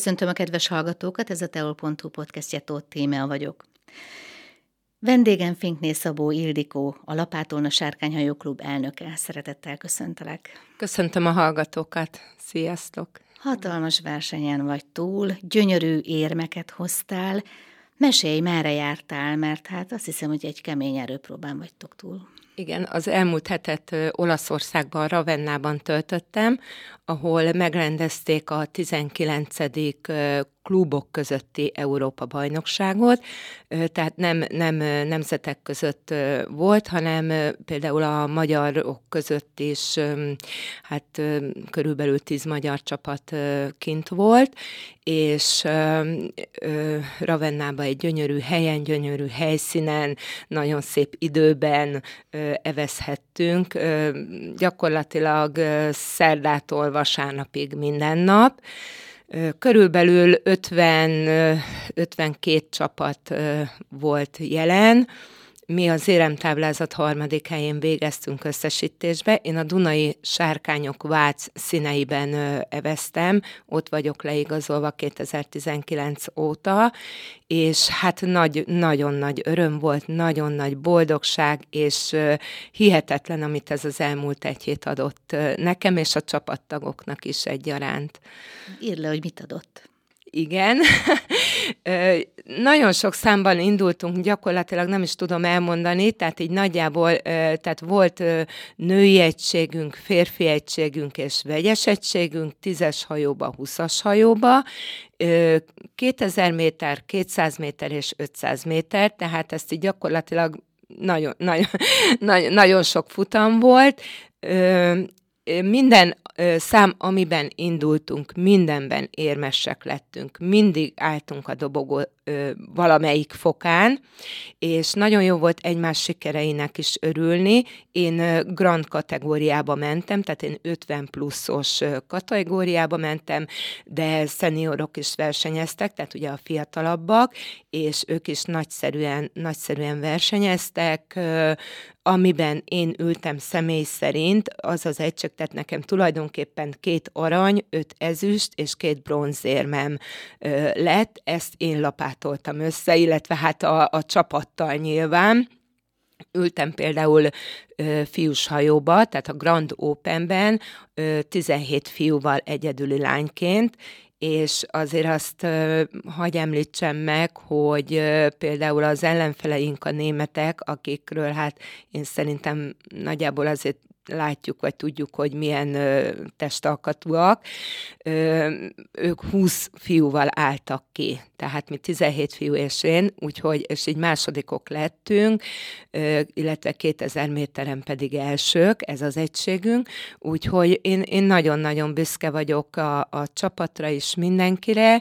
Köszöntöm a kedves hallgatókat, ez a teol.hu podcastje Tóth Tímea vagyok. Vendégem Finkné Szabó Ildikó, a Lapátolna Sárkányhajó Klub elnöke. Szeretettel köszöntelek. Köszöntöm a hallgatókat. Sziasztok! Hatalmas versenyen vagy túl, gyönyörű érmeket hoztál. Mesélj, merre jártál, mert hát azt hiszem, hogy egy kemény erőpróbán vagytok túl. Igen, az elmúlt hetet Olaszországban, Ravennában töltöttem, ahol megrendezték a 19 klubok közötti Európa bajnokságot, tehát nem, nem nemzetek között volt, hanem például a magyarok között is hát körülbelül tíz magyar csapat kint volt, és Ravennában egy gyönyörű helyen, gyönyörű helyszínen, nagyon szép időben evezhettünk, gyakorlatilag szerdától vasárnapig minden nap, Körülbelül 50, 52 csapat volt jelen, mi az éremtáblázat harmadik helyén végeztünk összesítésbe. Én a Dunai Sárkányok Vác színeiben eveztem, ott vagyok leigazolva 2019 óta, és hát nagy, nagyon nagy öröm volt, nagyon nagy boldogság, és hihetetlen, amit ez az elmúlt egy hét adott nekem, és a csapattagoknak is egyaránt. Írd le, hogy mit adott. Igen. Nagyon sok számban indultunk, gyakorlatilag nem is tudom elmondani, tehát így nagyjából, tehát volt női egységünk, férfi egységünk és vegyes egységünk, tízes hajóba, huszas hajóba, 2000 méter, 200 méter és 500 méter, tehát ezt így gyakorlatilag nagyon, nagyon, nagyon, nagyon sok futam volt, minden szám, amiben indultunk, mindenben érmesek lettünk, mindig álltunk a dobogó valamelyik fokán, és nagyon jó volt egymás sikereinek is örülni. Én grand kategóriába mentem, tehát én 50 pluszos kategóriába mentem, de szeniorok is versenyeztek, tehát ugye a fiatalabbak, és ők is nagyszerűen, nagyszerűen versenyeztek, amiben én ültem személy szerint, az az egység, tehát nekem tulajdonképpen két arany, öt ezüst és két bronzérmem lett, ezt én lapátoltam össze, illetve hát a, a csapattal nyilván, ültem például ö, fiús hajóba, tehát a Grand Openben ö, 17 fiúval egyedüli lányként, és azért azt hagy említsem meg, hogy például az ellenfeleink a németek, akikről hát én szerintem nagyjából azért látjuk, vagy tudjuk, hogy milyen ö, testalkatúak, ö, ők 20 fiúval álltak ki, tehát mi 17 fiú és én, úgyhogy, és így másodikok lettünk, ö, illetve 2000 méteren pedig elsők, ez az egységünk, úgyhogy én, én nagyon-nagyon büszke vagyok a, a csapatra is mindenkire,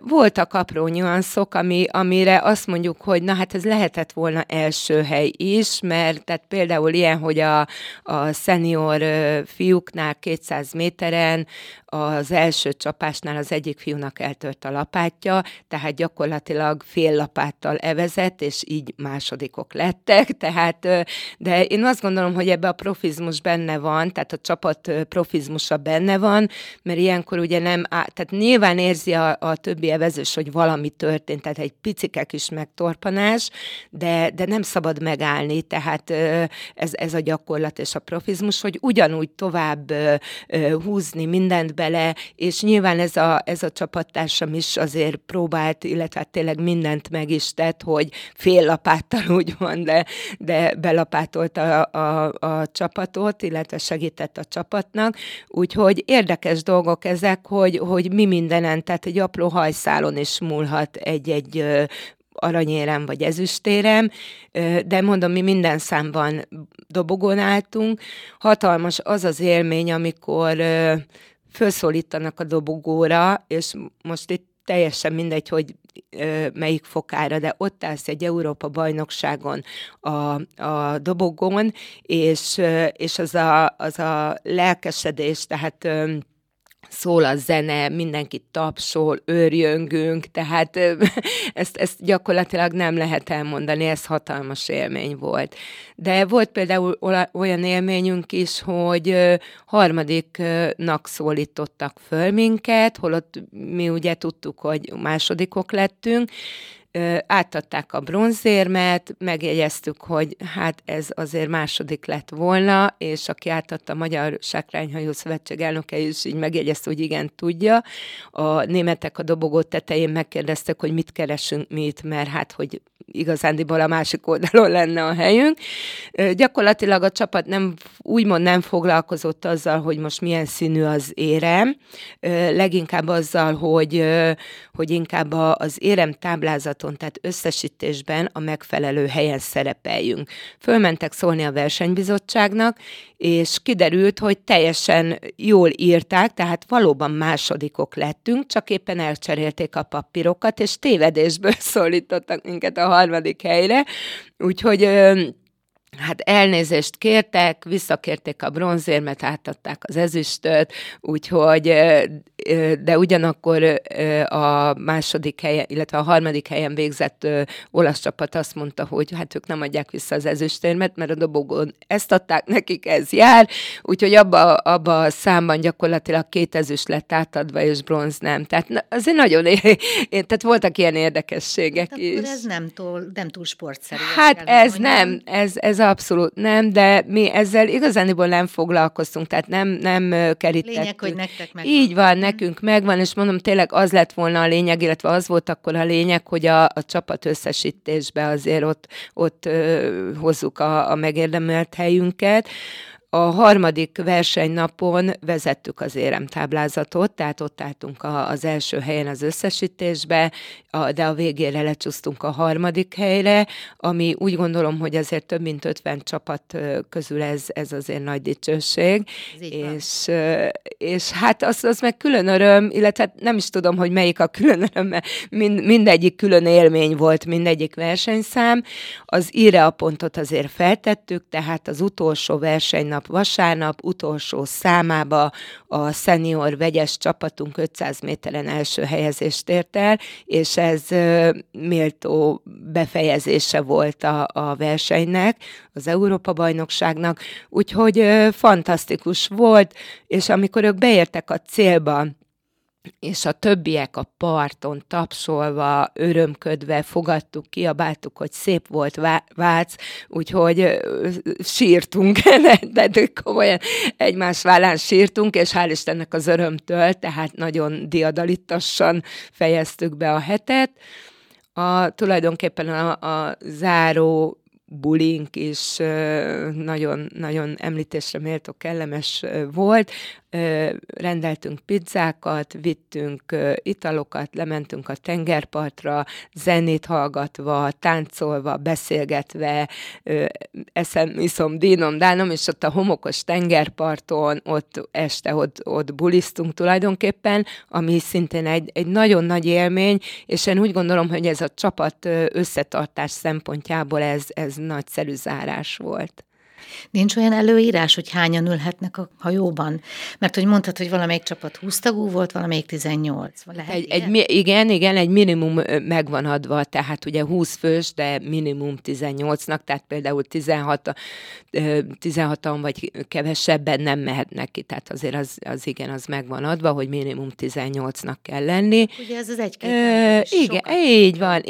voltak apró nyuanszok, ami, amire azt mondjuk, hogy na hát ez lehetett volna első hely is, mert tehát például ilyen, hogy a, a senior fiúknál 200 méteren az első csapásnál az egyik fiúnak eltört a lapátja, tehát gyakorlatilag fél lapáttal evezett, és így másodikok lettek, tehát, de én azt gondolom, hogy ebbe a profizmus benne van, tehát a csapat profizmusa benne van, mert ilyenkor ugye nem, tehát nyilván érzi a, a többi evezős, hogy valami történt, tehát egy picike kis megtorpanás, de, de nem szabad megállni, tehát ez, ez a gyakorlat és a profizmus, hogy ugyanúgy tovább húzni mindent bele, és nyilván ez a, ez a csapattársam is azért próbált, illetve hát tényleg mindent meg is tett, hogy fél lapáttal úgy van, de, de belapátolta a, a, a csapatot, illetve segített a csapatnak, úgyhogy érdekes dolgok ezek, hogy, hogy mi mindenen, tehát egy apró hajszálon is múlhat egy-egy aranyérem vagy ezüstérem, de mondom, mi minden számban dobogón álltunk. Hatalmas az az élmény, amikor felszólítanak a dobogóra, és most itt teljesen mindegy, hogy melyik fokára, de ott állsz egy Európa bajnokságon a, a dobogón, és, és az, a, az a lelkesedés, tehát szól a zene, mindenki tapsol, őrjöngünk, tehát ezt, ezt gyakorlatilag nem lehet elmondani, ez hatalmas élmény volt. De volt például olyan élményünk is, hogy harmadiknak szólítottak föl minket, holott mi ugye tudtuk, hogy másodikok lettünk, átadták a bronzérmet, megjegyeztük, hogy hát ez azért második lett volna, és aki átadta a Magyar Sákrányhajó Szövetség elnöke is így megjegyezte, hogy igen, tudja. A németek a dobogó tetején megkérdeztek, hogy mit keresünk mi itt, mert hát, hogy igazándiból a másik oldalon lenne a helyünk. Gyakorlatilag a csapat nem, úgymond nem foglalkozott azzal, hogy most milyen színű az érem, leginkább azzal, hogy, hogy inkább az érem táblázaton, tehát összesítésben a megfelelő helyen szerepeljünk. Fölmentek szólni a versenybizottságnak, és kiderült, hogy teljesen jól írták, tehát valóban másodikok lettünk, csak éppen elcserélték a papírokat, és tévedésből szólítottak minket a harmadik helyre, úgyhogy Hát elnézést kértek, visszakérték a bronzérmet, átadták az ezüstöt, úgyhogy, de ugyanakkor a második helyen, illetve a harmadik helyen végzett olasz csapat azt mondta, hogy hát ők nem adják vissza az ezüstérmet, mert a dobogón ezt adták nekik, ez jár, úgyhogy abba, abba a számban gyakorlatilag két ezüst lett átadva, és bronz nem. Tehát azért nagyon, tehát voltak ilyen érdekességek hát is. ez nem túl, nem túl sportszerű. Hát ez nem, ez, ez ez abszolút nem, de mi ezzel igazániból nem foglalkoztunk, tehát nem, nem kerítettük. Lényeg, hogy nektek megvan. Így van, nekünk megvan, és mondom, tényleg az lett volna a lényeg, illetve az volt akkor a lényeg, hogy a, a csapat összesítésbe azért ott, ott ö, hozzuk a, a megérdemelt helyünket. A harmadik versenynapon vezettük az éremtáblázatot, tehát ott álltunk a, az első helyen az összesítésbe, a, de a végére lecsúsztunk a harmadik helyre, ami úgy gondolom, hogy azért több mint 50 csapat közül ez, ez azért nagy dicsőség. És, és hát az, az meg külön öröm, illetve hát nem is tudom, hogy melyik a külön öröm, mert mind, mindegyik külön élmény volt, mindegyik versenyszám. Az íre a pontot azért feltettük, tehát az utolsó versenynap nap vasárnap utolsó számába a senior vegyes csapatunk 500 méteren első helyezést ért el, és ez méltó befejezése volt a, a versenynek, az Európa-bajnokságnak, úgyhogy fantasztikus volt, és amikor ők beértek a célba, és a többiek a parton tapsolva, örömködve fogadtuk, kiabáltuk, hogy szép volt Vác, úgyhogy sírtunk, de komolyan egymás vállán sírtunk, és hál' Istennek az örömtől, tehát nagyon diadalittassan fejeztük be a hetet. A, tulajdonképpen a, a záró bulink is nagyon, nagyon említésre méltó kellemes volt rendeltünk pizzákat, vittünk italokat, lementünk a tengerpartra, zenét hallgatva, táncolva, beszélgetve, eszem, iszom, dínom, dánom, és ott a homokos tengerparton, ott este ott, ott bulisztunk tulajdonképpen, ami szintén egy, egy nagyon nagy élmény, és én úgy gondolom, hogy ez a csapat összetartás szempontjából ez, ez nagyszerű zárás volt. Nincs olyan előírás, hogy hányan ülhetnek a hajóban? Mert hogy mondtad, hogy valamelyik csapat 20 tagú volt, valamelyik 18. Lehet egy, egy, igen, igen, egy minimum megvan adva, tehát ugye 20 fős, de minimum 18-nak, tehát például 16, 16-an vagy kevesebben nem mehetnek ki, tehát azért az, az igen, az megvan adva, hogy minimum 18-nak kell lenni. Ugye ez az egy-két Igen, sokat. így van.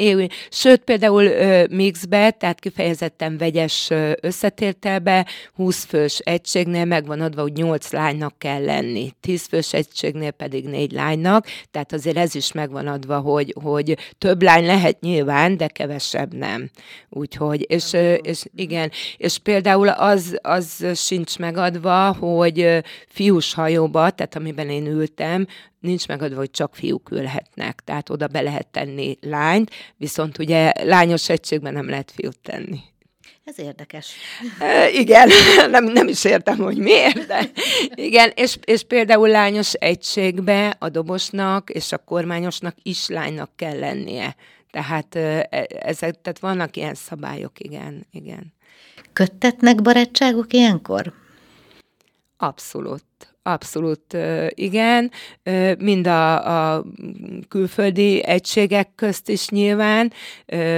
Sőt, például mixbe, tehát kifejezetten vegyes összetértelbe, be, 20 fős egységnél megvan adva, hogy 8 lánynak kell lenni, 10 fős egységnél pedig 4 lánynak, tehát azért ez is megvan adva, hogy, hogy több lány lehet nyilván, de kevesebb nem. Úgyhogy, és, és igen, és például az, az sincs megadva, hogy fiús hajóba, tehát amiben én ültem, nincs megadva, hogy csak fiúk ülhetnek, tehát oda be lehet tenni lányt, viszont ugye lányos egységben nem lehet fiút tenni. Ez érdekes. E, igen, nem, nem is értem, hogy miért, de igen, és, és például lányos egységbe a dobosnak és a kormányosnak is lánynak kell lennie. Tehát ezek, tehát vannak ilyen szabályok, igen, igen. Köttetnek barátságok ilyenkor? Abszolút abszolút igen. Mind a, a külföldi egységek közt is nyilván,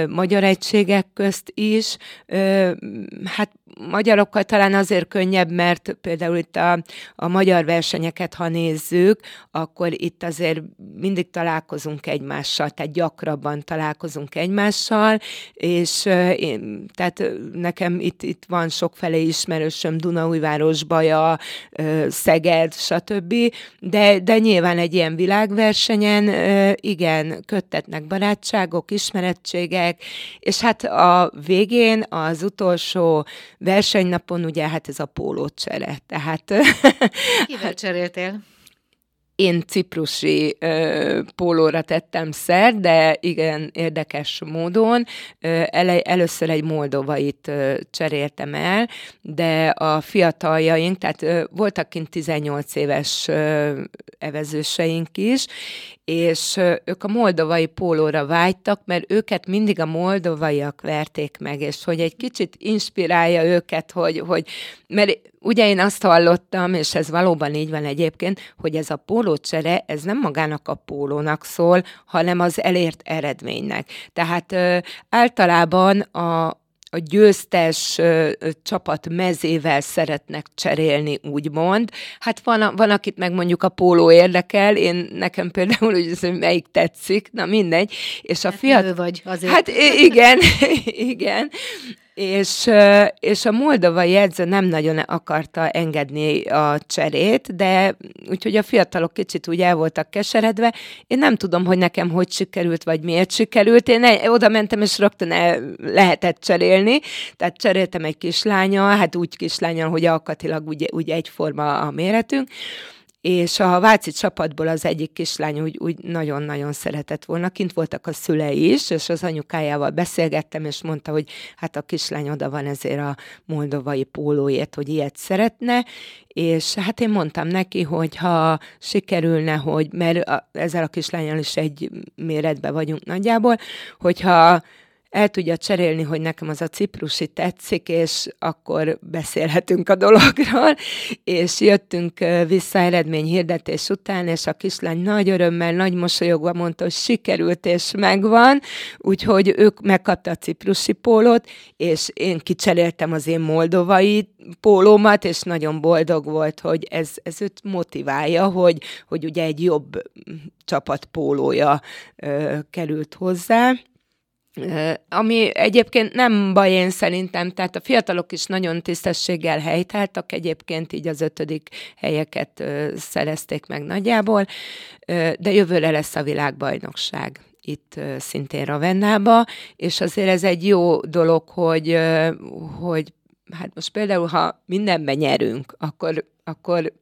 magyar egységek közt is. Hát magyarokkal talán azért könnyebb, mert például itt a, a magyar versenyeket, ha nézzük, akkor itt azért mindig találkozunk egymással, tehát gyakrabban találkozunk egymással, és én, tehát nekem itt, itt van sokfelé ismerősöm, Dunaújváros, Baja, Szeged, stb., de, de nyilván egy ilyen világversenyen igen, köttetnek barátságok, ismerettségek, és hát a végén az utolsó versenynapon ugye hát ez a pólócsere. Tehát... Kivel cseréltél? Én ciprusi ö, pólóra tettem szer, de igen, érdekes módon. Ö, ele, először egy moldovait ö, cseréltem el, de a fiataljaink, tehát ö, voltak kint 18 éves ö, evezőseink is, és ők a moldovai pólóra vágytak, mert őket mindig a moldovaiak verték meg, és hogy egy kicsit inspirálja őket, hogy, hogy mert ugye én azt hallottam, és ez valóban így van egyébként, hogy ez a pólócsere, ez nem magának a pólónak szól, hanem az elért eredménynek. Tehát ö, általában a, a győztes ö, csapat mezével szeretnek cserélni, úgymond. Hát van, van akit meg mondjuk a póló érdekel, én nekem például, hogy, hogy melyik tetszik, na mindegy. És a hát fiat... vagy azért. Hát igen, igen és, és a moldovai edző nem nagyon akarta engedni a cserét, de úgyhogy a fiatalok kicsit úgy el voltak keseredve. Én nem tudom, hogy nekem hogy sikerült, vagy miért sikerült. Én oda mentem, és rögtön el lehetett cserélni, tehát cseréltem egy kislánya, hát úgy kislánya, hogy alkatilag úgy, úgy egyforma a méretünk, és a Váci csapatból az egyik kislány úgy, úgy nagyon-nagyon szeretett volna. Kint voltak a szülei is, és az anyukájával beszélgettem, és mondta, hogy hát a kislány oda van ezért a moldovai pólóért, hogy ilyet szeretne, és hát én mondtam neki, hogy ha sikerülne, hogy, mert a, ezzel a kislányal is egy méretben vagyunk nagyjából, hogyha el tudja cserélni, hogy nekem az a ciprusi tetszik, és akkor beszélhetünk a dologról, és jöttünk vissza eredmény hirdetés után, és a kislány nagy örömmel, nagy mosolyogva mondta, hogy sikerült, és megvan, úgyhogy ők megkapta a ciprusi pólót, és én kicseréltem az én moldovai pólómat, és nagyon boldog volt, hogy ez, ez őt motiválja, hogy, hogy ugye egy jobb csapat pólója került hozzá. Ami egyébként nem baj én szerintem, tehát a fiatalok is nagyon tisztességgel helytáltak, egyébként így az ötödik helyeket szerezték meg nagyjából, de jövőre lesz a világbajnokság itt szintén Ravennába, és azért ez egy jó dolog, hogy, hogy hát most például, ha mindenben nyerünk, akkor, akkor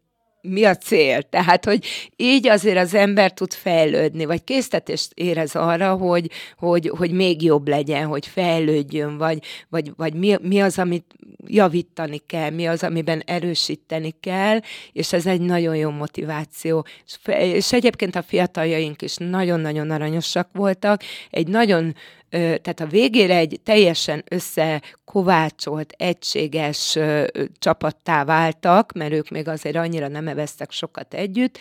mi a cél. Tehát, hogy így azért az ember tud fejlődni, vagy késztetést érez arra, hogy, hogy, hogy még jobb legyen, hogy fejlődjön, vagy, vagy, vagy mi, mi az, amit javítani kell, mi az, amiben erősíteni kell, és ez egy nagyon jó motiváció. És, és egyébként a fiataljaink is nagyon-nagyon aranyosak voltak, egy nagyon tehát a végére egy teljesen összekovácsolt, egységes csapattá váltak, mert ők még azért annyira nem eveztek sokat együtt.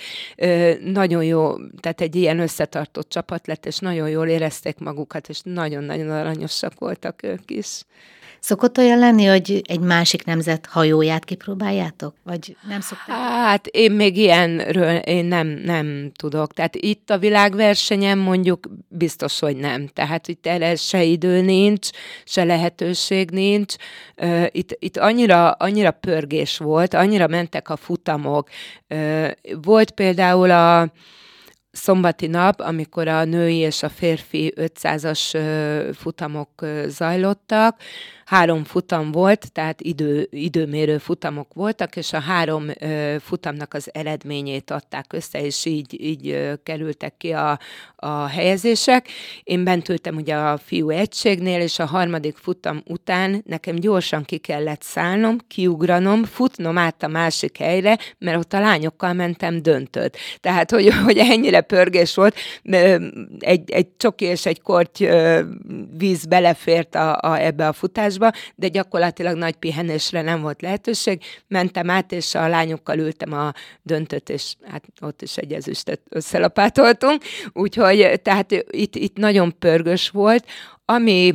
Nagyon jó, tehát egy ilyen összetartott csapat lett, és nagyon jól érezték magukat, és nagyon-nagyon aranyosak voltak ők is. Szokott olyan lenni, hogy egy másik nemzet hajóját kipróbáljátok? Vagy nem szokták? Hát én még ilyenről én nem, nem tudok. Tehát itt a világversenyen mondjuk biztos, hogy nem. Tehát itt erre se idő nincs, se lehetőség nincs. Itt, itt annyira, annyira pörgés volt, annyira mentek a futamok. Volt például a szombati nap, amikor a női és a férfi 500-as futamok zajlottak, három futam volt, tehát idő, időmérő futamok voltak, és a három ö, futamnak az eredményét adták össze, és így, így ö, kerültek ki a, a helyezések. Én bent ültem ugye a fiú egységnél, és a harmadik futam után nekem gyorsan ki kellett szállnom, kiugranom, futnom át a másik helyre, mert ott a lányokkal mentem döntőt. Tehát, hogy, hogy ennyire pörgés volt, egy, egy csoki és egy korty víz belefért a, a, ebbe a futásba, városba, de gyakorlatilag nagy pihenésre nem volt lehetőség. Mentem át, és a lányokkal ültem a döntőt, és hát ott is egy ezüstet összelapátoltunk. Úgyhogy tehát itt, itt nagyon pörgös volt. Ami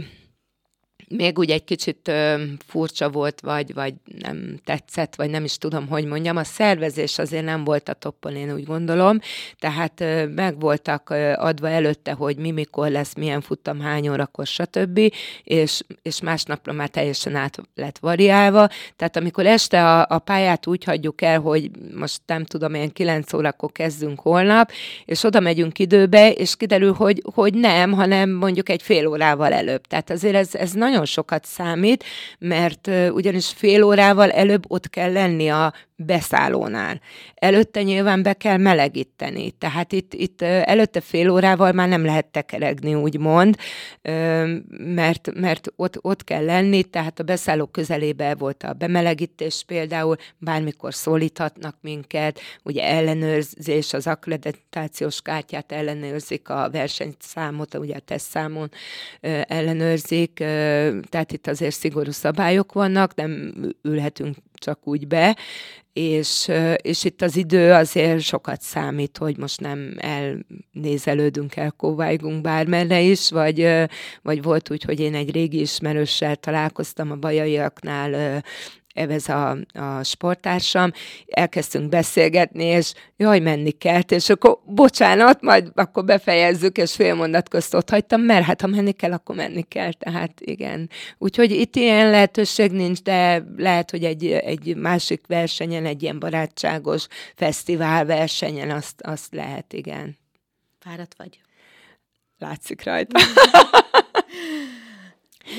még úgy egy kicsit ö, furcsa volt, vagy, vagy nem tetszett, vagy nem is tudom, hogy mondjam. A szervezés azért nem volt a toppon, én úgy gondolom. Tehát ö, meg voltak ö, adva előtte, hogy mi mikor lesz, milyen futam, hány órakor, stb. És, és másnapra már teljesen át lett variálva. Tehát amikor este a, a pályát úgy hagyjuk el, hogy most nem tudom, ilyen 9 órakor kezdünk holnap, és oda megyünk időbe, és kiderül, hogy, hogy nem, hanem mondjuk egy fél órával előbb. Tehát azért ez, ez nagyon nagyon sokat számít, mert ugyanis fél órával előbb ott kell lenni a beszállónál. Előtte nyilván be kell melegíteni, tehát itt, itt előtte fél órával már nem lehet tekeregni, úgymond, mert, mert ott, ott kell lenni, tehát a beszálló közelébe volt a bemelegítés például, bármikor szólíthatnak minket, ugye ellenőrzés, az akkreditációs kártyát ellenőrzik, a versenyszámot, ugye a tesztszámon ellenőrzik, tehát itt azért szigorú szabályok vannak, nem ülhetünk csak úgy be, és, és itt az idő azért sokat számít, hogy most nem elnézelődünk, elkóvájgunk bármerre is, vagy, vagy volt úgy, hogy én egy régi ismerőssel találkoztam a bajaiaknál ez a, a sportársam, elkezdtünk beszélgetni, és jaj, menni kell, és akkor bocsánat, majd akkor befejezzük, és fél mondat közt ott hagytam, mert hát ha menni kell, akkor menni kell, tehát igen. Úgyhogy itt ilyen lehetőség nincs, de lehet, hogy egy, egy másik versenyen, egy ilyen barátságos fesztivál versenyen azt, azt lehet, igen. Fáradt vagy? Látszik rajta.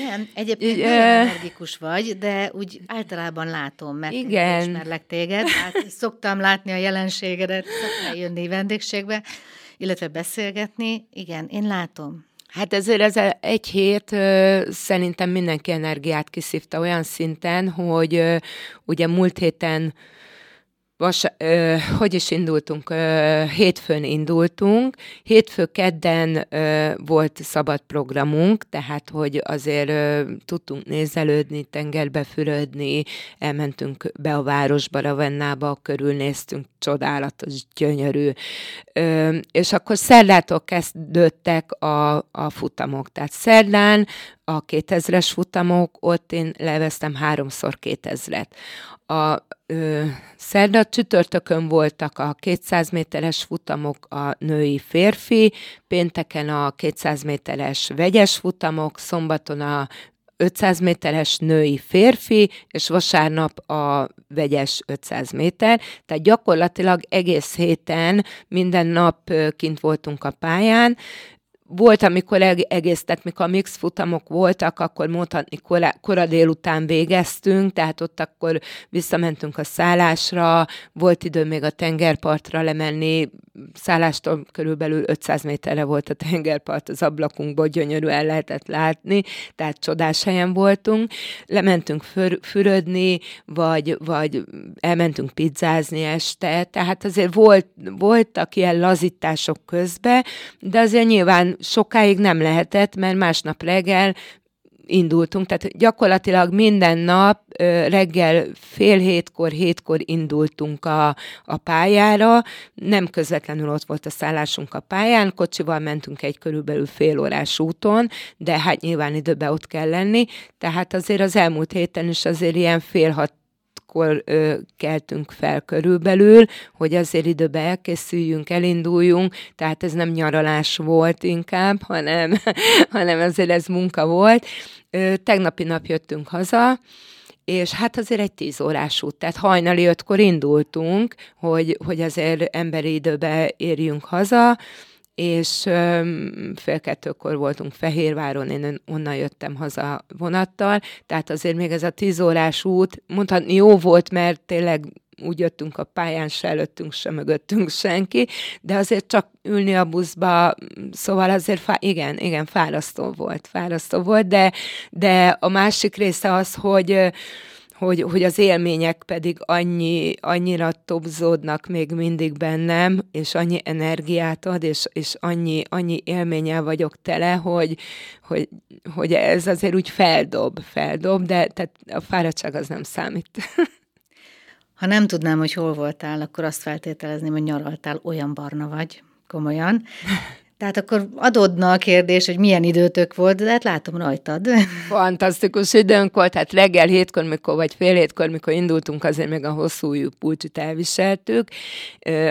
Nem, egyébként nagyon energikus vagy, de úgy általában látom, mert Igen. ismerlek téged, hát szoktam látni a jelenségedet, szoktam jönni vendégségbe, illetve beszélgetni. Igen, én látom. Hát ezért ez egy hét ö, szerintem mindenki energiát kiszívta olyan szinten, hogy ö, ugye múlt héten Vas, ö, hogy is indultunk? Ö, hétfőn indultunk. Hétfő kedden ö, volt szabad programunk, tehát hogy azért ö, tudtunk nézelődni, tengerbe fürödni, elmentünk be a városba, Ravennába, körülnéztünk, csodálatos, gyönyörű. Ö, és akkor szerdától kezdődtek a, a futamok. Tehát szerdán a 2000-es futamok, ott én leveztem háromszor 2000-et. A ö, szerda csütörtökön voltak a 200 méteres futamok a női férfi, pénteken a 200 méteres vegyes futamok, szombaton a 500 méteres női férfi, és vasárnap a vegyes 500 méter. Tehát gyakorlatilag egész héten minden nap kint voltunk a pályán, volt, amikor egész, tehát mikor a mix futamok voltak, akkor mondhatni kora, délután végeztünk, tehát ott akkor visszamentünk a szállásra, volt idő még a tengerpartra lemenni, szállástól körülbelül 500 méterre volt a tengerpart, az ablakunkból gyönyörűen lehetett látni, tehát csodás helyen voltunk. Lementünk för, fürödni, vagy, vagy elmentünk pizzázni este, tehát azért volt, voltak ilyen lazítások közben, de azért nyilván sokáig nem lehetett, mert másnap reggel indultunk, tehát gyakorlatilag minden nap reggel fél hétkor, hétkor indultunk a, a pályára, nem közvetlenül ott volt a szállásunk a pályán, kocsival mentünk egy körülbelül fél órás úton, de hát nyilván időben ott kell lenni, tehát azért az elmúlt héten is azért ilyen fél hat akkor ö, keltünk fel körülbelül, hogy azért időben elkészüljünk, elinduljunk, tehát ez nem nyaralás volt inkább, hanem, hanem azért ez munka volt. Ö, tegnapi nap jöttünk haza, és hát azért egy tíz órás út, tehát hajnali ötkor indultunk, hogy, hogy azért emberi időbe érjünk haza, és fél kettőkor voltunk Fehérváron, én onnan jöttem haza vonattal, tehát azért még ez a tíz órás út, mondhatni jó volt, mert tényleg úgy jöttünk a pályán, se előttünk, se mögöttünk senki, de azért csak ülni a buszba, szóval azért fá- igen, igen, fárasztó volt, fárasztó volt, de, de a másik része az, hogy hogy, hogy az élmények pedig annyi, annyira topzódnak még mindig bennem, és annyi energiát ad, és, és annyi, annyi élménnyel vagyok tele, hogy, hogy, hogy ez azért úgy feldob, feldob, de tehát a fáradtság az nem számít. Ha nem tudnám, hogy hol voltál, akkor azt feltételezném, hogy nyaraltál, olyan barna vagy, komolyan. Tehát akkor adódna a kérdés, hogy milyen időtök volt, de hát látom rajtad. Fantasztikus időnk volt, hát reggel hétkor, mikor, vagy fél hétkor, mikor indultunk, azért még a hosszú pulcsit elviseltük.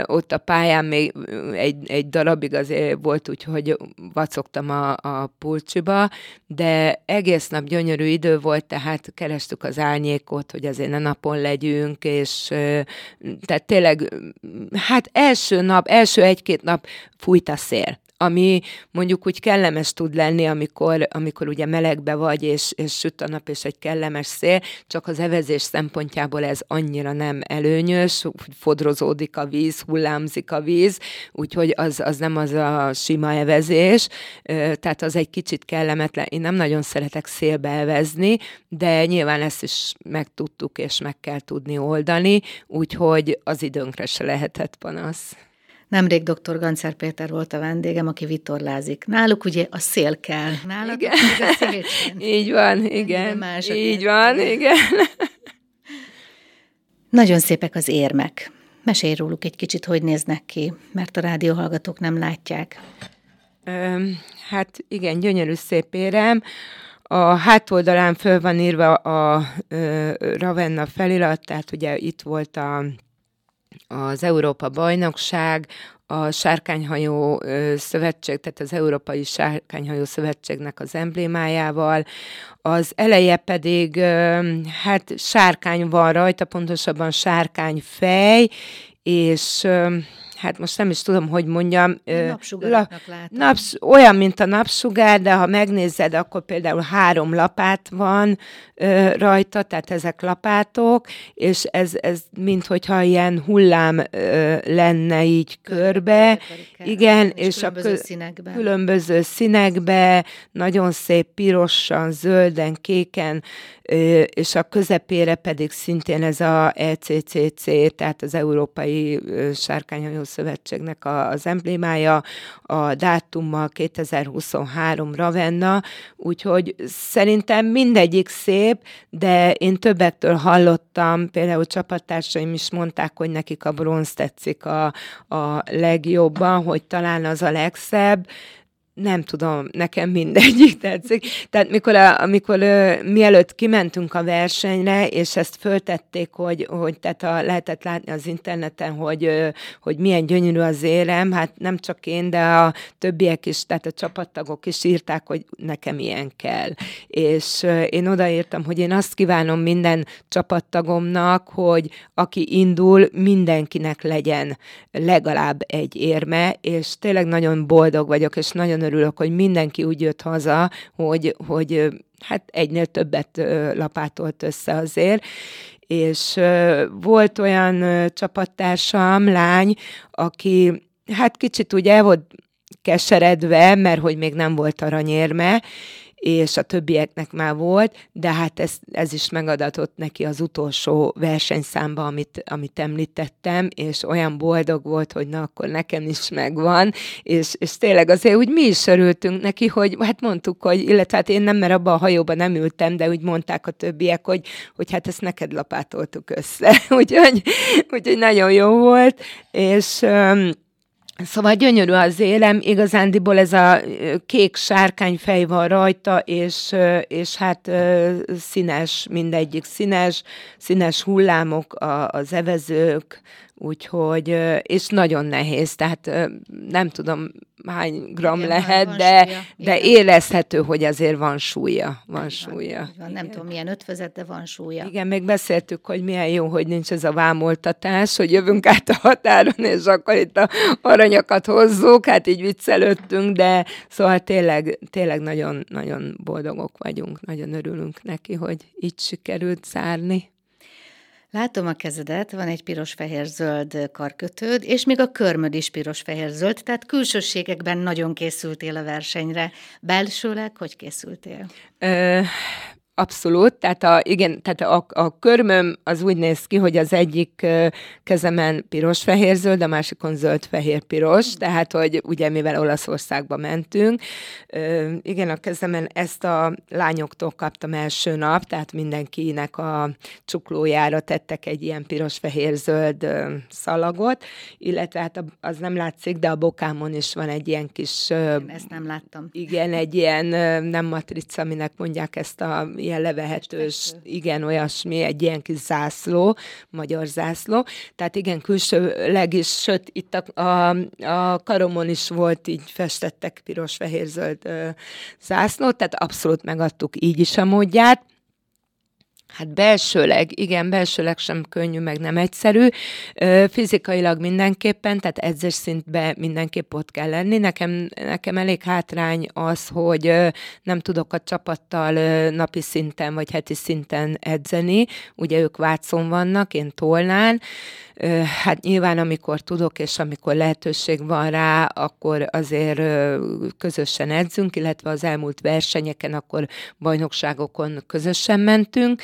Ott a pályán még egy, egy darabig azért volt úgy, hogy vacogtam a, a pulcsiba, de egész nap gyönyörű idő volt, tehát kerestük az árnyékot, hogy azért ne napon legyünk, és tehát tényleg, hát első nap, első egy-két nap fújt a szél ami mondjuk úgy kellemes tud lenni, amikor, amikor ugye melegbe vagy, és, és süt a nap, és egy kellemes szél, csak az evezés szempontjából ez annyira nem előnyös, fodrozódik a víz, hullámzik a víz, úgyhogy az, az nem az a sima evezés, tehát az egy kicsit kellemetlen. Én nem nagyon szeretek szélbe evezni, de nyilván ezt is megtudtuk, és meg kell tudni oldani, úgyhogy az időnkre se lehetett panasz. Nemrég dr. Gancer Péter volt a vendégem, aki vitorlázik. Náluk ugye a szél kell. Náluk igen. a Így van, igen. Így van, igen. Nagyon szépek az érmek. Mesélj róluk egy kicsit, hogy néznek ki, mert a rádióhallgatók nem látják. Ö, hát igen, gyönyörű szép érem. A hátoldalán föl van írva a, a Ravenna felirat, tehát ugye itt volt a az Európa Bajnokság, a Sárkányhajó Szövetség, tehát az Európai Sárkányhajó Szövetségnek az emblémájával. Az eleje pedig, hát sárkány van rajta, pontosabban sárkányfej, és hát most nem is tudom, hogy mondjam. La, napsz, olyan, mint a napsugár, de ha megnézed, akkor például három lapát van ö, rajta, tehát ezek lapátok, és ez, ez minthogyha ilyen hullám ö, lenne így körbe. Igen, és, és különböző a kö, színekben. különböző színekbe, nagyon szép pirosan, zölden, kéken, ö, és a közepére pedig szintén ez a ECCC, tehát az Európai Sárkányhajó Szövetségnek a, az emblémája, a dátummal 2023 Ravenna, úgyhogy szerintem mindegyik szép, de én többektől hallottam, például csapattársaim is mondták, hogy nekik a bronz tetszik a, a legjobban, hogy talán az a legszebb, nem tudom, nekem mindegyik tetszik. Tehát mikor, a, amikor ö, mielőtt kimentünk a versenyre, és ezt föltették, hogy, hogy tehát a, lehetett látni az interneten, hogy, ö, hogy milyen gyönyörű az érem, hát nem csak én, de a többiek is, tehát a csapattagok is írták, hogy nekem ilyen kell. És ö, én odaírtam, hogy én azt kívánom minden csapattagomnak, hogy aki indul, mindenkinek legyen legalább egy érme, és tényleg nagyon boldog vagyok, és nagyon örülök, hogy mindenki úgy jött haza, hogy, hogy hát egynél többet lapátolt össze azért, és volt olyan csapattársam, lány, aki hát kicsit úgy el volt keseredve, mert hogy még nem volt aranyérme, és a többieknek már volt, de hát ez, ez is megadatott neki az utolsó versenyszámba, amit, amit említettem, és olyan boldog volt, hogy na, akkor nekem is megvan, és, és tényleg azért úgy mi is örültünk neki, hogy hát mondtuk, hogy, illetve hát én nem, mert abban a hajóban nem ültem, de úgy mondták a többiek, hogy, hogy hát ezt neked lapátoltuk össze, úgyhogy, úgyhogy nagyon jó volt, és Szóval gyönyörű az élem, igazándiból ez a kék sárkányfej van rajta, és, és hát színes, mindegyik színes, színes hullámok az evezők, úgyhogy, és nagyon nehéz, tehát nem tudom hány gram Igen, lehet, de, súlya. de érezhető, hogy azért van súlya. Van Igen, súlya. Van, nem tudom milyen ötvözet, de van súlya. Igen, még beszéltük, hogy milyen jó, hogy nincs ez a vámoltatás, hogy jövünk át a határon, és akkor itt a aranyakat hozzuk, hát így viccelődtünk, de szóval tényleg, tényleg nagyon, nagyon boldogok vagyunk, nagyon örülünk neki, hogy így sikerült szárni. Látom a kezedet, van egy piros-fehér-zöld karkötőd, és még a körmöd is piros-fehér-zöld, tehát külsőségekben nagyon készültél a versenyre. Belsőleg hogy készültél? Ö, Abszolút, tehát a, igen, tehát a, a körmöm az úgy néz ki, hogy az egyik kezemen piros-fehér-zöld, a másikon zöld-fehér-piros, tehát hogy ugye mivel Olaszországba mentünk, igen, a kezemen ezt a lányoktól kaptam első nap, tehát mindenkinek a csuklójára tettek egy ilyen piros-fehér-zöld szalagot, illetve hát az nem látszik, de a bokámon is van egy ilyen kis... Én ezt nem láttam. Igen, egy ilyen nem matrica, aminek mondják ezt a ilyen levehetős, igen, olyasmi, egy ilyen kis zászló, magyar zászló. Tehát igen, külsőleg is, sőt, itt a, a, a karomon is volt, így festettek piros-fehér-zöld zászlót, tehát abszolút megadtuk így is a módját. Hát belsőleg, igen, belsőleg sem könnyű, meg nem egyszerű. Fizikailag mindenképpen, tehát edzés szintben mindenképp ott kell lenni. Nekem, nekem elég hátrány az, hogy nem tudok a csapattal napi szinten vagy heti szinten edzeni. Ugye ők Vácon vannak, én Tolnán. Hát nyilván, amikor tudok, és amikor lehetőség van rá, akkor azért közösen edzünk, illetve az elmúlt versenyeken, akkor bajnokságokon közösen mentünk.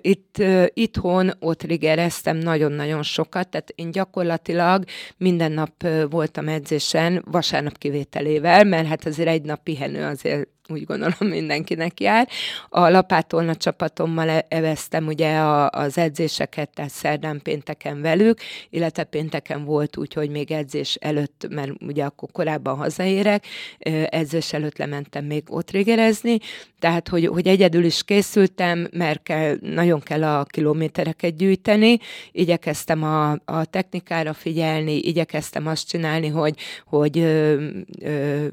Itt itthon ott rigereztem nagyon-nagyon sokat, tehát én gyakorlatilag minden nap voltam edzésen, vasárnap kivételével, mert hát azért egy nap pihenő azért úgy gondolom mindenkinek jár. A lapátolna csapatommal e- eveztem ugye a, az edzéseket, tehát szerdán pénteken velük, illetve pénteken volt úgy, hogy még edzés előtt, mert ugye akkor korábban hazaérek, edzés előtt lementem még ott rigerezni, tehát hogy, hogy egyedül is készültem, mert kell, nagyon kell a kilométereket gyűjteni, igyekeztem a, a technikára figyelni, igyekeztem azt csinálni, hogy, hogy ö, ö,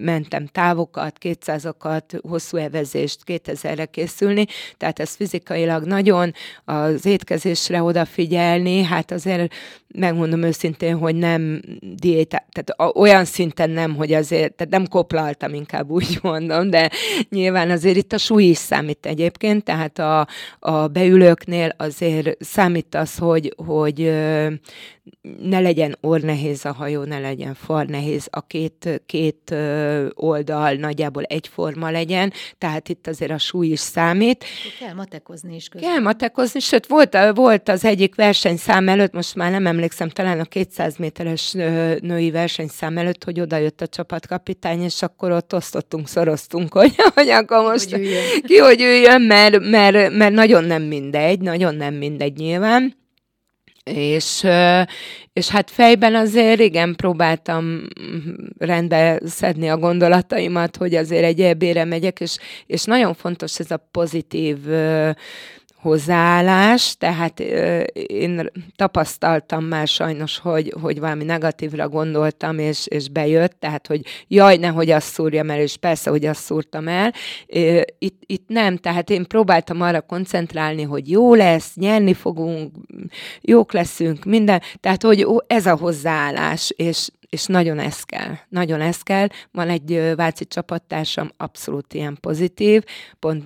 mentem távokat, 200-akat, hosszú evezést 2000-re készülni, tehát ez fizikailag nagyon az étkezésre odafigyelni, hát azért megmondom őszintén, hogy nem diéta, tehát olyan szinten nem, hogy azért, tehát nem koplaltam, inkább úgy mondom, de nyilván azért itt a súly is számít egyébként, tehát a, a beülőknél azért számít az, hogy, hogy ne legyen ornehéz a hajó, ne legyen far nehéz, a két, két oldal nagyjából egyforma legyen, tehát itt azért a súly is számít. Kell matekozni is közben. Kell matekozni, sőt volt, volt az egyik versenyszám előtt, most már nem emlékszem, talán a 200 méteres női versenyszám előtt, hogy oda jött a csapatkapitány, és akkor ott osztottunk, szoroztunk, hogy, hogy akkor most hogy ki, hogy üljön, mert, mert, mert nagyon nem mindegy, nagyon nem mindegy nyilván. És, és hát fejben azért igen, próbáltam rendbe szedni a gondolataimat, hogy azért egy ebére megyek, és, és nagyon fontos ez a pozitív hozzáállás, tehát én tapasztaltam már sajnos, hogy, hogy valami negatívra gondoltam, és, és bejött, tehát, hogy jaj, nehogy azt szúrjam el, és persze, hogy azt szúrtam el. Itt, itt nem, tehát én próbáltam arra koncentrálni, hogy jó lesz, nyerni fogunk, jók leszünk, minden, tehát, hogy ez a hozzáállás, és, és nagyon ez kell, nagyon ez kell. Van egy váci csapattársam, abszolút ilyen pozitív, pont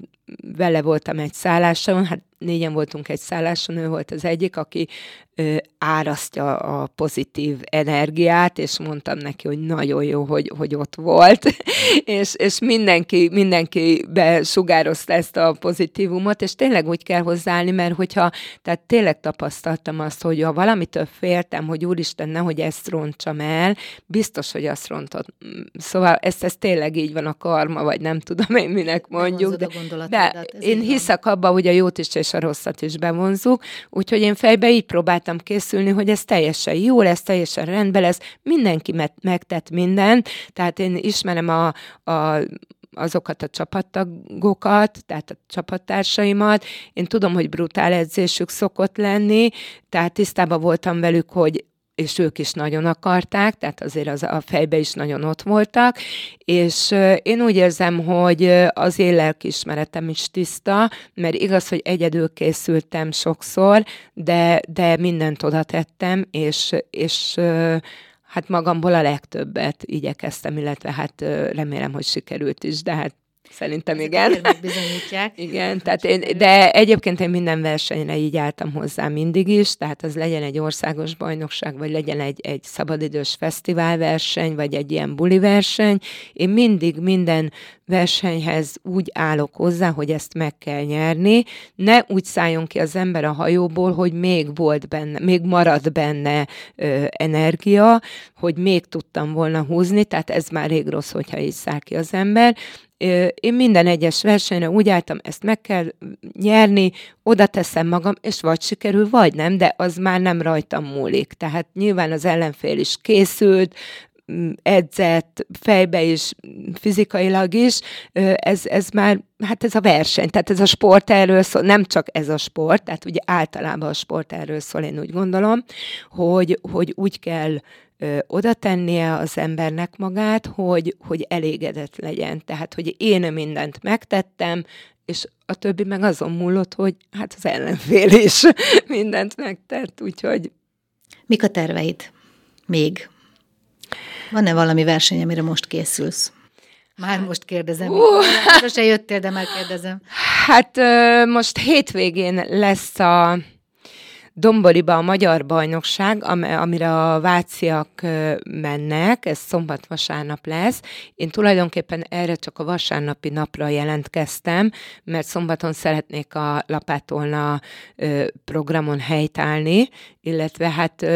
vele voltam egy szálláson, hát négyen voltunk egy szálláson, ő volt az egyik, aki ö, árasztja a pozitív energiát, és mondtam neki, hogy nagyon jó, hogy, hogy ott volt, és, és mindenki, mindenki besugározta ezt a pozitívumot, és tényleg úgy kell hozzáállni, mert hogyha, tehát tényleg tapasztaltam azt, hogy ha valamitől féltem, hogy úristen, nehogy ezt rontsam el, biztos, hogy azt rontott. Szóval ez, ez tényleg így van a karma, vagy nem tudom én minek mondjuk, de, de én hiszek abban, hogy a jót is és a rosszat is bevonzuk, úgyhogy én fejbe így próbáltam készülni, hogy ez teljesen jó lesz, teljesen rendben lesz, mindenki megtett mindent, tehát én ismerem a, a azokat a csapattagokat, tehát a csapattársaimat. Én tudom, hogy brutál edzésük szokott lenni, tehát tisztában voltam velük, hogy és ők is nagyon akarták, tehát azért az, a fejbe is nagyon ott voltak, és én úgy érzem, hogy az én lelkiismeretem is tiszta, mert igaz, hogy egyedül készültem sokszor, de, de mindent oda tettem, és, és hát magamból a legtöbbet igyekeztem, illetve hát remélem, hogy sikerült is, de hát Szerintem igen. Bizonyítják. Igen, tehát én, de egyébként én minden versenyre így álltam hozzá mindig is, tehát az legyen egy országos bajnokság, vagy legyen egy, egy szabadidős fesztiválverseny, vagy egy ilyen buli verseny. Én mindig minden versenyhez úgy állok hozzá, hogy ezt meg kell nyerni. Ne úgy szálljon ki az ember a hajóból, hogy még volt benne, még marad benne ö, energia, hogy még tudtam volna húzni, tehát ez már rég rossz, hogyha így száll ki az ember én minden egyes versenyre úgy álltam, ezt meg kell nyerni, oda teszem magam, és vagy sikerül, vagy nem, de az már nem rajtam múlik. Tehát nyilván az ellenfél is készült, edzett, fejbe is, fizikailag is, ez, ez már, hát ez a verseny, tehát ez a sport erről szól, nem csak ez a sport, tehát ugye általában a sport erről szól, én úgy gondolom, hogy, hogy úgy kell ö, oda tennie az embernek magát, hogy, hogy elégedett legyen. Tehát, hogy én mindent megtettem, és a többi meg azon múlott, hogy hát az ellenfél is mindent megtett, úgyhogy... Mik a terveid? Még? Van-e valami verseny, amire most készülsz? Már most kérdezem. Uh, Sose jöttél, de már kérdezem. Hát most hétvégén lesz a Domboriba a Magyar Bajnokság, amire a váciak mennek, ez szombat-vasárnap lesz. Én tulajdonképpen erre csak a vasárnapi napra jelentkeztem, mert szombaton szeretnék a Lapátolna programon helytállni, illetve hát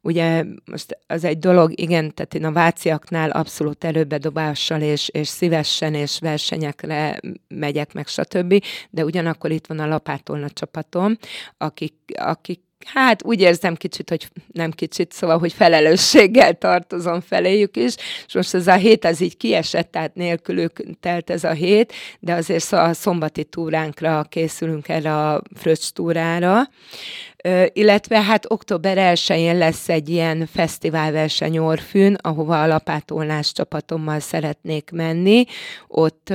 ugye most az egy dolog, igen, tehát én a váciaknál abszolút előbedobással és, és szívesen és versenyekre megyek meg, stb., de ugyanakkor itt van a Lapátolna csapatom, akik akik hát úgy érzem kicsit, hogy nem kicsit, szóval, hogy felelősséggel tartozom feléjük is, és most ez a hét az így kiesett, tehát nélkülük telt ez a hét, de azért a szombati túránkra készülünk erre a Fröccs túrára, illetve hát október 1-én lesz egy ilyen fesztiválverseny Orfűn, ahova a lapátolnás csapatommal szeretnék menni, ott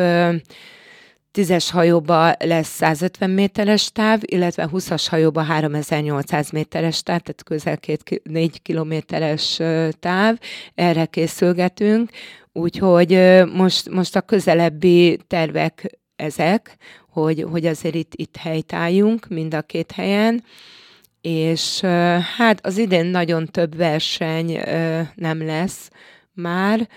tízes hajóba lesz 150 méteres táv, illetve 20-as hajóba 3800 méteres táv, tehát közel 4 kilométeres táv. Erre készülgetünk, úgyhogy most, most a közelebbi tervek ezek, hogy, hogy azért itt, itt helytálljunk mind a két helyen, és hát az idén nagyon több verseny nem lesz már,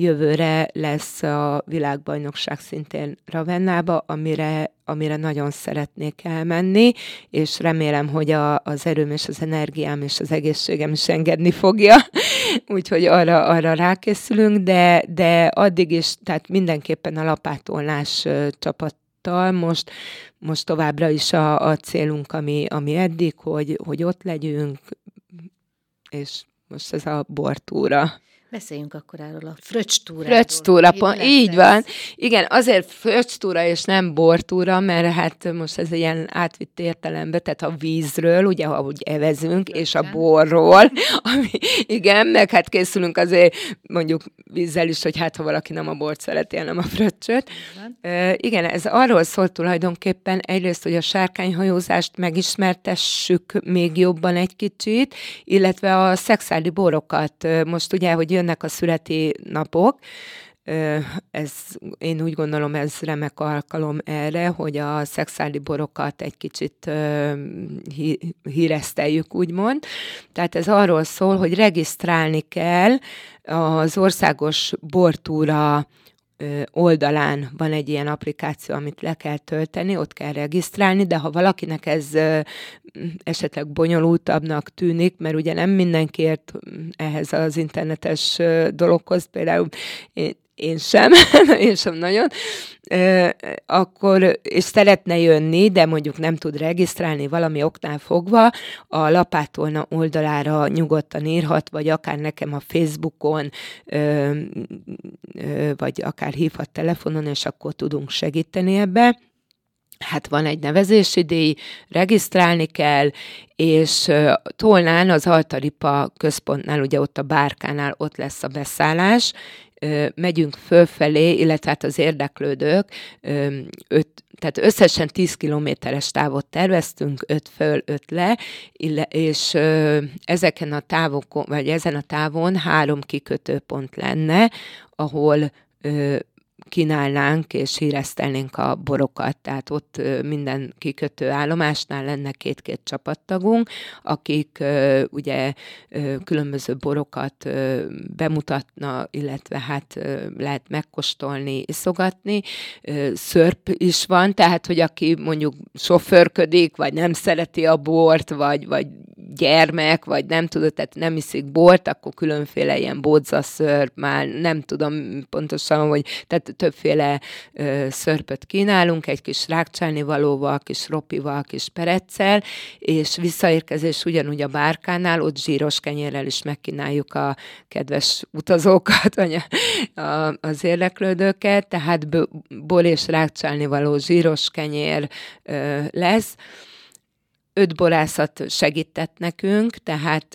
jövőre lesz a világbajnokság szintén Ravennába, amire, amire nagyon szeretnék elmenni, és remélem, hogy a, az erőm és az energiám és az egészségem is engedni fogja, úgyhogy arra, arra rákészülünk, de, de addig is, tehát mindenképpen a lapátolás csapat most, most továbbra is a, a célunk, ami, ami eddig, hogy, hogy ott legyünk, és most ez a bortúra. Beszéljünk akkor erről a fröccstúráról. Fröccstúra, pont, így van. Igen, azért fröccstúra és nem bortúra, mert hát most ez ilyen átvitt értelembe, tehát a vízről, ugye, ahogy evezünk, Fröccsen. és a borról, ami, igen, meg hát készülünk azért mondjuk vízzel is, hogy hát ha valaki nem a bort szereti, hanem a fröccsöt. Uh, igen, ez arról szól tulajdonképpen egyrészt, hogy a sárkányhajózást megismertessük még jobban egy kicsit, illetve a szexuális borokat. Most ugye, hogy jönnek a születi napok, ez, én úgy gondolom, ez remek alkalom erre, hogy a szexuális borokat egy kicsit híreszteljük, úgymond. Tehát ez arról szól, hogy regisztrálni kell az országos bortúra oldalán van egy ilyen applikáció, amit le kell tölteni, ott kell regisztrálni, de ha valakinek ez esetleg bonyolultabbnak tűnik, mert ugye nem mindenki ért ehhez az internetes dologhoz, például én, én sem, én sem nagyon, akkor, és szeretne jönni, de mondjuk nem tud regisztrálni valami oknál fogva, a lapátolna oldalára nyugodtan írhat, vagy akár nekem a Facebookon, vagy akár hívhat telefonon, és akkor tudunk segíteni ebbe. Hát van egy nevezési díj, regisztrálni kell, és Tolnán az Altaripa központnál, ugye ott a bárkánál ott lesz a beszállás, megyünk fölfelé, illetve hát az érdeklődők, öt, tehát összesen 10 kilométeres távot terveztünk, 5 föl, 5 le, és ezeken a távokon, vagy ezen a távon három kikötőpont lenne, ahol kínálnánk és híresztelnénk a borokat, tehát ott minden kikötő állomásnál lenne két-két csapattagunk, akik ugye különböző borokat bemutatna, illetve hát lehet megkóstolni, iszogatni. Szörp is van, tehát hogy aki mondjuk sofőrködik, vagy nem szereti a bort, vagy, vagy gyermek, vagy nem tudod, tehát nem iszik bort, akkor különféle ilyen bodzaszörp, már nem tudom pontosan, hogy tehát többféle ö, szörpöt kínálunk, egy kis rákcsálni valóval, kis ropival, kis pereccel, és visszaérkezés ugyanúgy a bárkánál, ott zsíros kenyérrel is megkínáljuk a kedves utazókat, vagy a, a, az érdeklődőket, tehát bor és rákcsálni való zsíros kenyér ö, lesz, öt borászat segített nekünk, tehát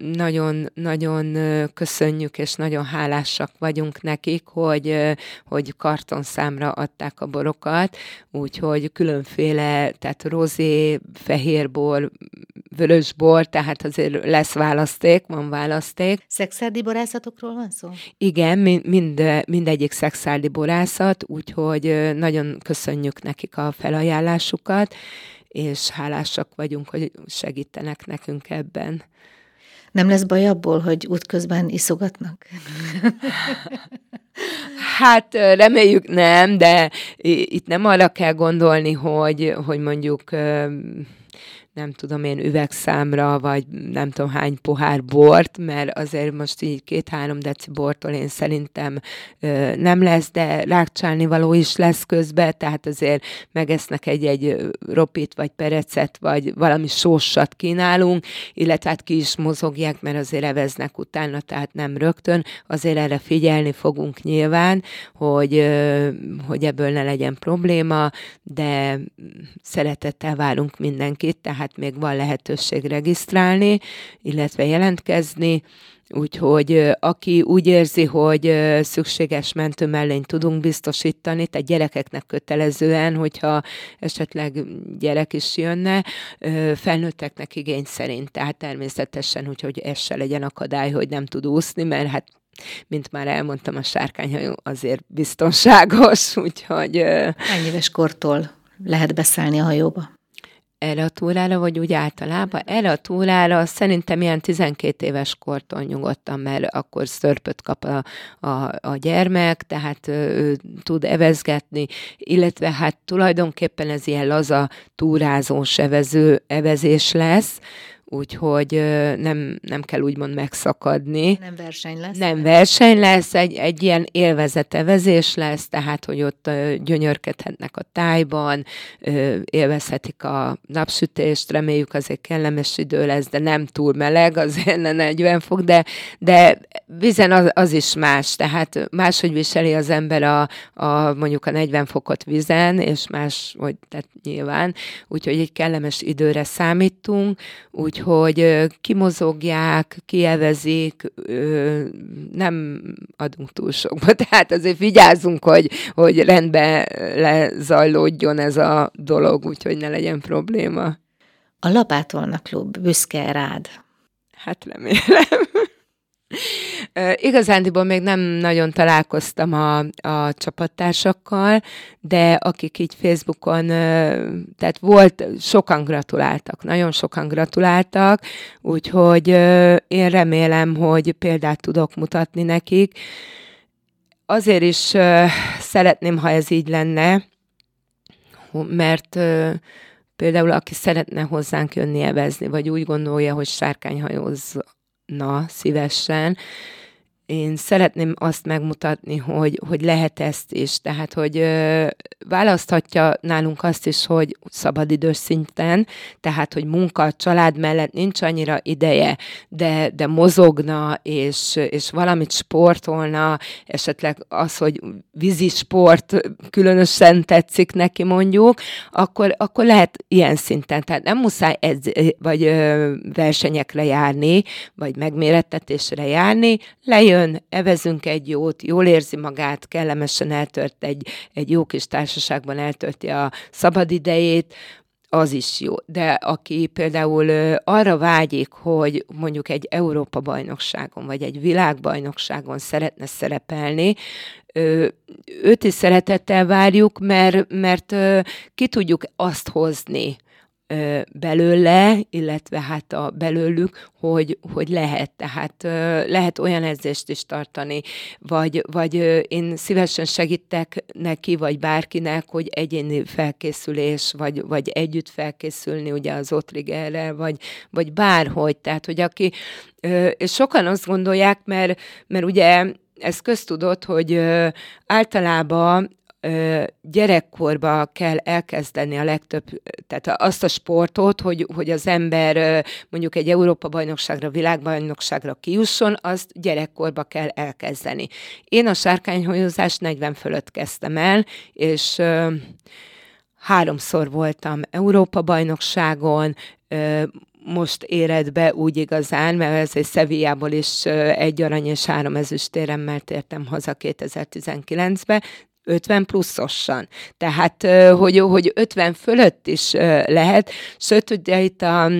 nagyon-nagyon köszönjük, és nagyon hálásak vagyunk nekik, hogy, hogy kartonszámra adták a borokat, úgyhogy különféle, tehát rozé, fehérbor, vörösbor, tehát azért lesz választék, van választék. Szexárdi borászatokról van szó? Igen, mind, mindegyik szexárdi borászat, úgyhogy nagyon köszönjük nekik a felajánlásukat, és hálásak vagyunk, hogy segítenek nekünk ebben. Nem lesz baj abból, hogy útközben iszogatnak? Hát reméljük nem, de itt nem arra kell gondolni, hogy, hogy mondjuk nem tudom én, üvegszámra, vagy nem tudom hány pohár bort, mert azért most így két-három deci bortól én szerintem ö, nem lesz, de rákcsálni való is lesz közben, tehát azért megesznek egy-egy ropit, vagy perecet, vagy valami sósat kínálunk, illetve hát ki is mozogják, mert azért eveznek utána, tehát nem rögtön, azért erre figyelni fogunk nyilván, hogy, ö, hogy ebből ne legyen probléma, de szeretettel várunk mindenkit, tehát tehát még van lehetőség regisztrálni, illetve jelentkezni, Úgyhogy aki úgy érzi, hogy szükséges mentőmellényt tudunk biztosítani, tehát gyerekeknek kötelezően, hogyha esetleg gyerek is jönne, felnőtteknek igény szerint. Tehát természetesen, hogy ez se legyen akadály, hogy nem tud úszni, mert hát mint már elmondtam, a sárkányhajó azért biztonságos, úgyhogy... Hány éves kortól lehet beszállni a hajóba? Erre a túrára, vagy úgy általában? Erre a túrára szerintem ilyen 12 éves kortól nyugodtan, mert akkor szörpöt kap a, a, a gyermek, tehát ő tud evezgetni, illetve hát tulajdonképpen ez ilyen laza túrázós evező, evezés lesz, úgyhogy nem, nem kell úgymond megszakadni. Nem verseny lesz? Nem verseny lesz, egy, egy ilyen élvezetevezés lesz, tehát, hogy ott gyönyörkedhetnek a tájban, élvezhetik a napsütést, reméljük azért kellemes idő lesz, de nem túl meleg, azért 40 fok, de, de vizen az, az is más, tehát máshogy viseli az ember a, a mondjuk a 40 fokot vizen, és más, hogy tehát nyilván, úgyhogy egy kellemes időre számítunk, úgy úgyhogy kimozogják, kievezik, nem adunk túl sokba, tehát azért vigyázzunk, hogy, hogy rendben lezajlódjon ez a dolog, úgyhogy ne legyen probléma. A Lapátolna Klub büszke rád. Hát remélem. Igazándiból még nem nagyon találkoztam a, a csapattársakkal, de akik így Facebookon, tehát volt, sokan gratuláltak, nagyon sokan gratuláltak, úgyhogy én remélem, hogy példát tudok mutatni nekik. Azért is szeretném, ha ez így lenne, mert például aki szeretne hozzánk jönni evezni, vagy úgy gondolja, hogy sárkányhajóz na szívesen. Én szeretném azt megmutatni, hogy, hogy lehet ezt is, tehát, hogy ö, választhatja nálunk azt is, hogy szabadidős szinten, tehát, hogy munka, család mellett nincs annyira ideje, de, de mozogna, és, és valamit sportolna, esetleg az, hogy vízi sport különösen tetszik neki mondjuk, akkor, akkor lehet ilyen szinten, tehát nem muszáj ez, vagy ö, versenyekre járni, vagy megmérettetésre járni, lejön, evezünk egy jót, jól érzi magát, kellemesen eltört egy, egy jó kis társaságban eltölti a szabadidejét, az is jó. De aki például arra vágyik, hogy mondjuk egy Európa-bajnokságon, vagy egy világbajnokságon szeretne szerepelni, őt is szeretettel várjuk, mert, mert ki tudjuk azt hozni, belőle, illetve hát a belőlük, hogy, hogy lehet. Tehát lehet olyan edzést is tartani, vagy, vagy én szívesen segítek neki, vagy bárkinek, hogy egyéni felkészülés, vagy, vagy együtt felkészülni ugye az Otrigerrel, vagy, vagy bárhogy. Tehát, hogy aki, és sokan azt gondolják, mert, mert ugye ez köztudott, hogy általában gyerekkorba kell elkezdeni a legtöbb, tehát azt a sportot, hogy, hogy az ember mondjuk egy Európa-bajnokságra, világbajnokságra kijusson, azt gyerekkorba kell elkezdeni. Én a sárkányhajózást 40 fölött kezdtem el, és háromszor voltam Európa-bajnokságon, most éred be úgy igazán, mert ez egy Szevijából is egy arany és három ezüstéremmel tértem haza 2019-be, 50 pluszosan. Tehát, hogy, hogy 50 fölött is lehet, sőt, ugye itt a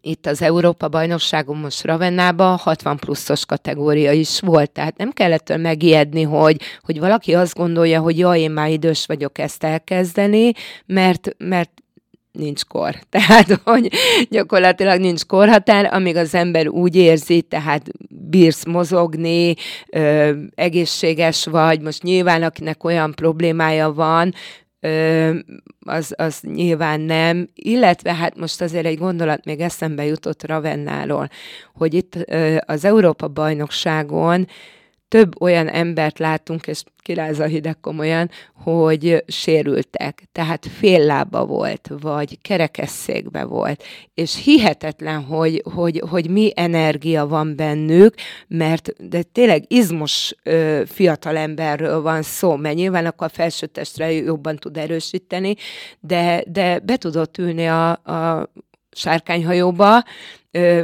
itt az Európa bajnokságon most Ravennában 60 pluszos kategória is volt, tehát nem kellett megijedni, hogy, hogy valaki azt gondolja, hogy jaj, én már idős vagyok ezt elkezdeni, mert, mert nincs kor. Tehát, hogy gyakorlatilag nincs korhatár, amíg az ember úgy érzi, tehát bírsz mozogni, ö, egészséges vagy, most nyilván akinek olyan problémája van, ö, az, az nyilván nem, illetve hát most azért egy gondolat még eszembe jutott Ravennáról, hogy itt ö, az Európa bajnokságon több olyan embert látunk, és kiráz a hideg komolyan, hogy sérültek, tehát fél lába volt, vagy kerekesszékbe volt, és hihetetlen, hogy, hogy, hogy mi energia van bennük, mert de tényleg izmos ö, fiatalemberről van szó, mert nyilván akkor a felsőtestre jobban tud erősíteni, de, de be tudott ülni a, a sárkányhajóba, ö,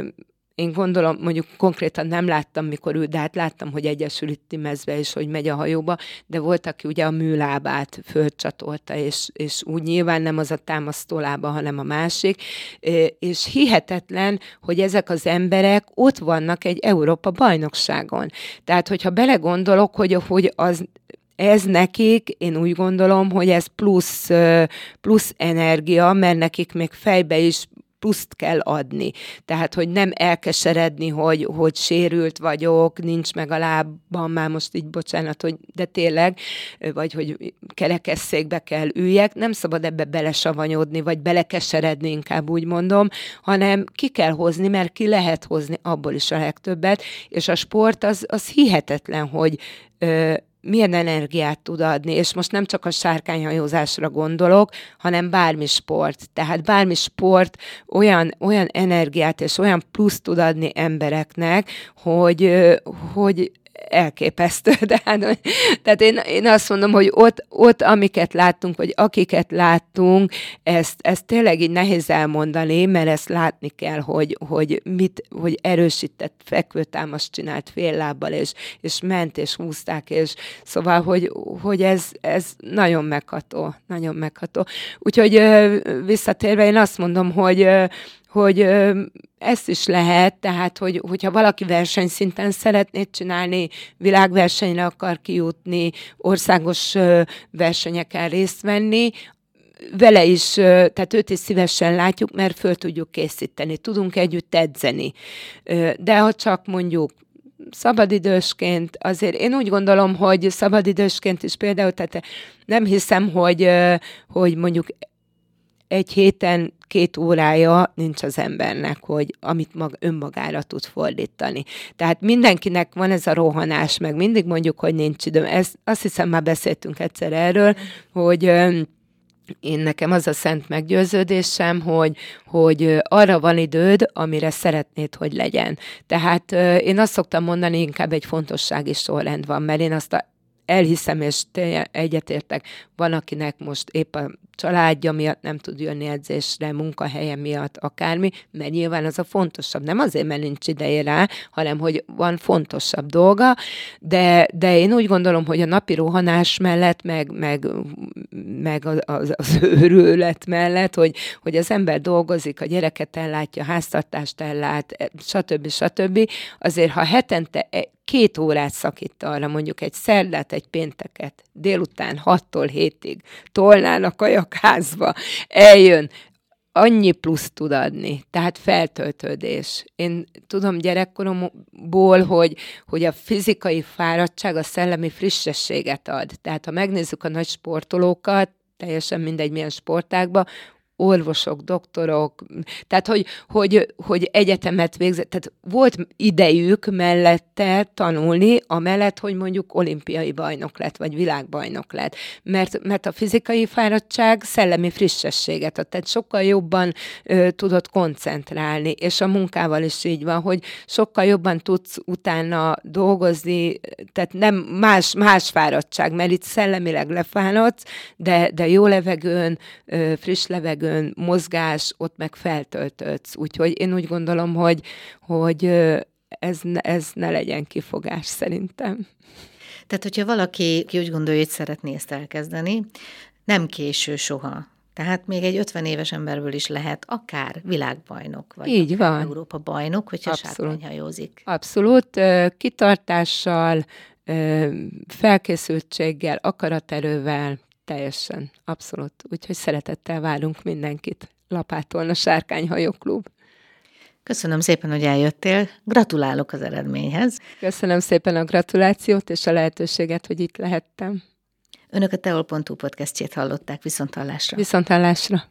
én gondolom, mondjuk konkrétan nem láttam, mikor ült, de hát láttam, hogy egyesül itt mezve, és hogy megy a hajóba, de volt, aki ugye a műlábát fölcsatolta, és, és úgy nyilván nem az a támasztó lába, hanem a másik, és hihetetlen, hogy ezek az emberek ott vannak egy Európa bajnokságon. Tehát, hogyha belegondolok, hogy, hogy az ez nekik, én úgy gondolom, hogy ez plusz, plusz energia, mert nekik még fejbe is pluszt kell adni. Tehát, hogy nem elkeseredni, hogy, hogy sérült vagyok, nincs meg a lábam, már most így bocsánat, hogy de tényleg, vagy hogy kerekesszékbe kell üljek, nem szabad ebbe belesavanyodni, vagy belekeseredni, inkább úgy mondom, hanem ki kell hozni, mert ki lehet hozni abból is a legtöbbet, és a sport az, az hihetetlen, hogy milyen energiát tud adni, és most nem csak a sárkányhajózásra gondolok, hanem bármi sport. Tehát bármi sport olyan, olyan energiát és olyan plusz tud adni embereknek, hogy, hogy elképesztő. Tehát, tehát én, én azt mondom, hogy ott, ott, amiket láttunk, vagy akiket láttunk, ezt, ezt tényleg így nehéz elmondani, mert ezt látni kell, hogy, hogy mit, hogy erősített fekvőtámaszt csinált fél lábbal, és, és ment, és húzták, és szóval, hogy, hogy ez, ez nagyon megható, nagyon megható. Úgyhogy visszatérve én azt mondom, hogy hogy ezt is lehet, tehát, hogy, hogyha valaki versenyszinten szeretné csinálni, világversenyre akar kijutni, országos versenyeken részt venni, vele is, tehát őt is szívesen látjuk, mert föl tudjuk készíteni, tudunk együtt edzeni. De ha csak mondjuk szabadidősként, azért én úgy gondolom, hogy szabadidősként is például, tehát nem hiszem, hogy, hogy mondjuk egy héten két órája nincs az embernek, hogy amit mag, önmagára tud fordítani. Tehát mindenkinek van ez a rohanás, meg mindig mondjuk, hogy nincs időm. Ez, azt hiszem, már beszéltünk egyszer erről, hogy én nekem az a szent meggyőződésem, hogy, hogy arra van időd, amire szeretnéd, hogy legyen. Tehát én azt szoktam mondani, inkább egy fontossági sorrend van, mert én azt a elhiszem, és egyetértek, van, akinek most épp a családja miatt nem tud jönni edzésre, munkahelye miatt, akármi, mert nyilván az a fontosabb. Nem azért, mert nincs ideje rá, hanem hogy van fontosabb dolga, de, de én úgy gondolom, hogy a napi rohanás mellett, meg, meg, meg az, az, az őrület mellett, hogy, hogy az ember dolgozik, a gyereket ellátja, háztartást ellát, stb. stb. Azért, ha hetente két órát szakít arra, mondjuk egy szerdát, egy pénteket, délután 6-tól 7-ig tolnának a házba, eljön, annyi plusz tud adni, tehát feltöltődés. Én tudom gyerekkoromból, hogy, hogy a fizikai fáradtság a szellemi frissességet ad. Tehát ha megnézzük a nagy sportolókat, teljesen mindegy milyen sportákban, orvosok, doktorok, tehát hogy, hogy, hogy egyetemet végzett, tehát volt idejük mellette tanulni, amellett, hogy mondjuk olimpiai bajnok lett, vagy világbajnok lett. Mert, mert a fizikai fáradtság szellemi frissességet ad, tehát sokkal jobban ö, tudott koncentrálni, és a munkával is így van, hogy sokkal jobban tudsz utána dolgozni, tehát nem más, más fáradtság, mert itt szellemileg lefáradsz, de, de jó levegőn, ö, friss levegőn, levegőn, mozgás, ott meg feltöltődsz. Úgyhogy én úgy gondolom, hogy, hogy ez, ez ne legyen kifogás szerintem. Tehát, hogyha valaki ki úgy gondolja, hogy szeretné ezt elkezdeni, nem késő soha. Tehát még egy 50 éves emberből is lehet akár világbajnok, vagy Így van. Európa bajnok, hogyha sátrányhajózik. Abszolút. Kitartással, felkészültséggel, akaraterővel, Teljesen, abszolút. Úgyhogy szeretettel várunk mindenkit. Lapátolna Sárkányhajó Klub. Köszönöm szépen, hogy eljöttél. Gratulálok az eredményhez. Köszönöm szépen a gratulációt és a lehetőséget, hogy itt lehettem. Önök a teol.hu podcastjét hallották. Viszonthallásra. Viszonthallásra.